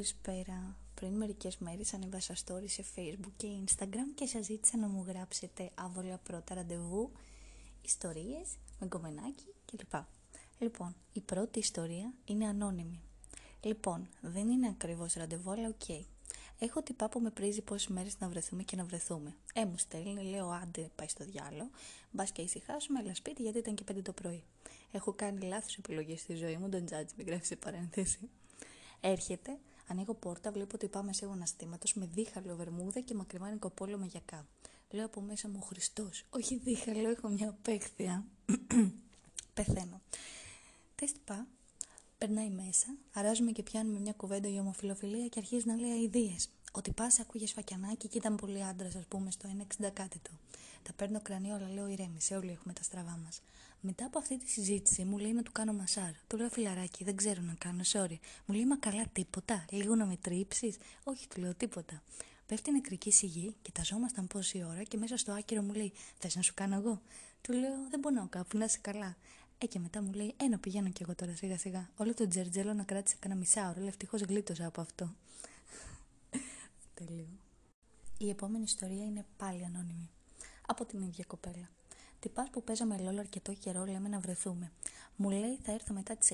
Καλησπέρα. Πριν μερικές μέρες ανέβασα story σε facebook και instagram και σας ζήτησα να μου γράψετε άβολα πρώτα ραντεβού, ιστορίες, με γκομενάκι κλπ. Λοιπόν, η πρώτη ιστορία είναι ανώνυμη. Λοιπόν, δεν είναι ακριβώς ραντεβού, αλλά OK. Okay. Έχω τυπά που με πρήζει πόσες μέρες να βρεθούμε και να βρεθούμε. Ε, μου στέλνει, λέω άντε, πάει στο διάλο. Μπας και ησυχάσουμε, αλλά σπίτι γιατί ήταν και πέντε το πρωί. Έχω κάνει λάθος επιλογές στη ζωή μου, don't judge me, γράφει σε παρένθεση. Έρχεται, ανοίγω πόρτα, βλέπω ότι πάμε σε αναστήματο με δίχαλο βερμούδα και μακριμάνι κοπόλο με γιακά. Λέω από μέσα μου Χριστός, όχι δίχαλο, έχω μια απέχθεια. Πεθαίνω. Τεστ πά, περνάει μέσα, αράζουμε και πιάνουμε μια κουβέντα για ομοφιλοφιλία και αρχίζει να λέει αειδίε. Ότι πας ακούγε σφακιανάκι και ήταν πολύ άντρας, ας πούμε, στο 1,60 κάτι του. Τα παίρνω κρανίο, αλλά λέω ηρέμησε, όλοι έχουμε τα στραβά μας. Μετά από αυτή τη συζήτηση μου λέει να του κάνω μασάρ. Του λέω φιλαράκι, δεν ξέρω να κάνω, sorry. Μου λέει μα καλά τίποτα, λίγο να με τρίψεις. Όχι, του λέω τίποτα. Πέφτει νεκρική σιγή, κοιταζόμασταν πόση ώρα και μέσα στο άκυρο μου λέει: Θες να σου κάνω εγώ; Του λέω: Δεν πονάω κάπου, να είσαι καλά. Ε, και μετά μου λέει: Ένα πηγαίνω κι εγώ τώρα σιγά σιγά. Όλο το τζερτζέλο να κράτησε κανένα μισά ώρα, ευτυχώς γλίτωσα από αυτό. Τέλειο. Η επόμενη ιστορία είναι πάλι ανώνυμη. Από την ίδια κοπέλα. Τυπάς που παίζαμε λόλο αρκετό καιρό, λέμε να βρεθούμε. Μου λέει θα έρθω μετά τις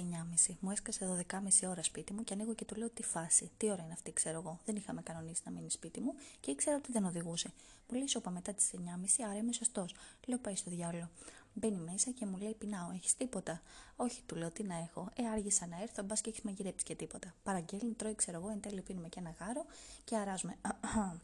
9.30. Μου έσκασε 12.30 ώρα σπίτι μου και ανοίγω και του λέω τι φάση. Τι ώρα είναι αυτή, ξέρω εγώ. Δεν είχαμε κανονίσει να μείνει σπίτι μου και ήξερα ότι δεν οδηγούσε. Μου λέει σώπα μετά τις 9.30, άρα είμαι σωστός. Λέω πάει στο διάλογο. Μπαίνει μέσα και μου λέει πεινάω, έχεις τίποτα. Όχι, του λέω τι να έχω. Ε, άργησα να έρθω, μπας και έχεις μαγειρέψει και τίποτα. Παραγγέλνει, τρώει, ξέρω εγώ, εν τέλει πίνουμε και ένα γάρο και αράζουμε.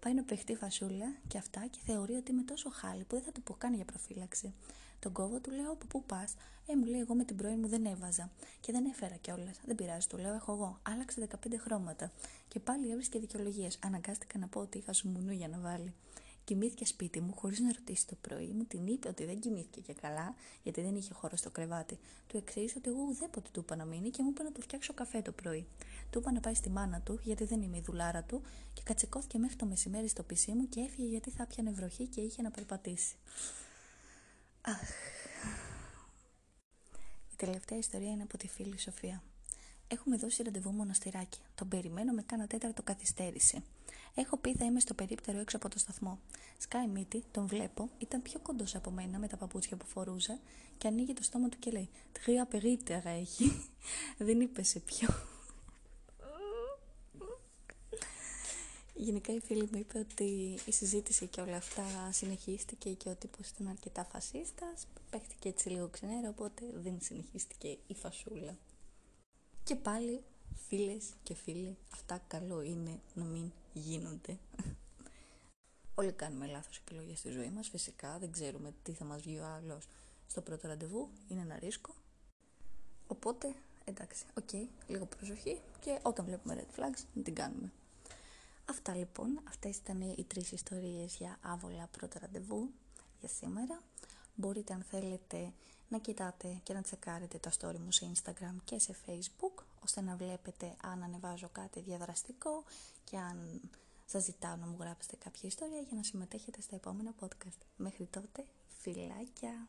Πάει να παιχτεί φασούλα και αυτά και θεωρεί ότι είμαι τόσο χάλι που δεν θα του πω καν για προφύλαξη. Τον κόβω, του λέω: Από πού πας; Ε, μου λέει: Εγώ με την πρώην μου δεν έβαζα. Και δεν έφερα κιόλας. Δεν πειράζει, του λέω: Έχω εγώ. Άλλαξε 15 χρώματα. Και πάλι έβρισκε δικαιολογίες. Αναγκάστηκα να πω ότι είχα σου μουνού για να βάλει. Κοιμήθηκε σπίτι μου χωρίς να ρωτήσει το πρωί. Μου την είπε ότι δεν κοιμήθηκε και καλά, γιατί δεν είχε χώρο στο κρεβάτι. Του εξήγησε ότι εγώ ουδέποτε του είπα να μείνει και μου είπε να του φτιάξω καφέ το πρωί. Του είπα να πάει στη μάνα του, γιατί δεν είμαι η δουλάρα του, και κατσικώθηκε μέχρι το μεσημέρι στο πισί μου και έφυγε γιατί θα πιανε βροχή και είχε να περπατήσει. Αχ. Η τελευταία ιστορία είναι από τη φίλη Σοφία. Έχουμε δώσει ραντεβού μοναστηράκι. Τον περιμένω με κάνα τέταρτο καθυστέρηση. Έχω πει θα είμαι στο περίπτερο έξω από το σταθμό. Σκάει μύτη, τον βλέπω, ήταν πιο κοντός από μένα με τα παπούτσια που φορούσα και ανοίγει το στόμα του και λέει: Τρία περίπτερα έχει. Δεν είπε σε ποιο. Γενικά η φίλη μου είπε ότι η συζήτηση και όλα αυτά συνεχίστηκε και ο τύπος ήταν αρκετά φασίστας, παίχτηκε έτσι λίγο ξενέρα, οπότε δεν συνεχίστηκε η φασούλα. Και πάλι φίλες και φίλοι, αυτά καλό είναι να μην γίνονται. Όλοι κάνουμε λάθος επιλογές στη ζωή μας, φυσικά δεν ξέρουμε τι θα μας βγει ο άλλος στο πρώτο ραντεβού, είναι ένα ρίσκο. Οπότε, εντάξει, OK, okay, λίγο προσοχή και όταν βλέπουμε red flags να την κάνουμε. Αυτά λοιπόν, αυτές ήταν οι τρεις ιστορίες για άβολα πρώτα ραντεβού για σήμερα. Μπορείτε αν θέλετε να κοιτάτε και να τσεκάρετε τα story μου σε Instagram και σε Facebook ώστε να βλέπετε αν ανεβάζω κάτι διαδραστικό και αν σας ζητάω να μου γράψετε κάποια ιστορία για να συμμετέχετε στα επόμενα podcast. Μέχρι τότε, φιλάκια!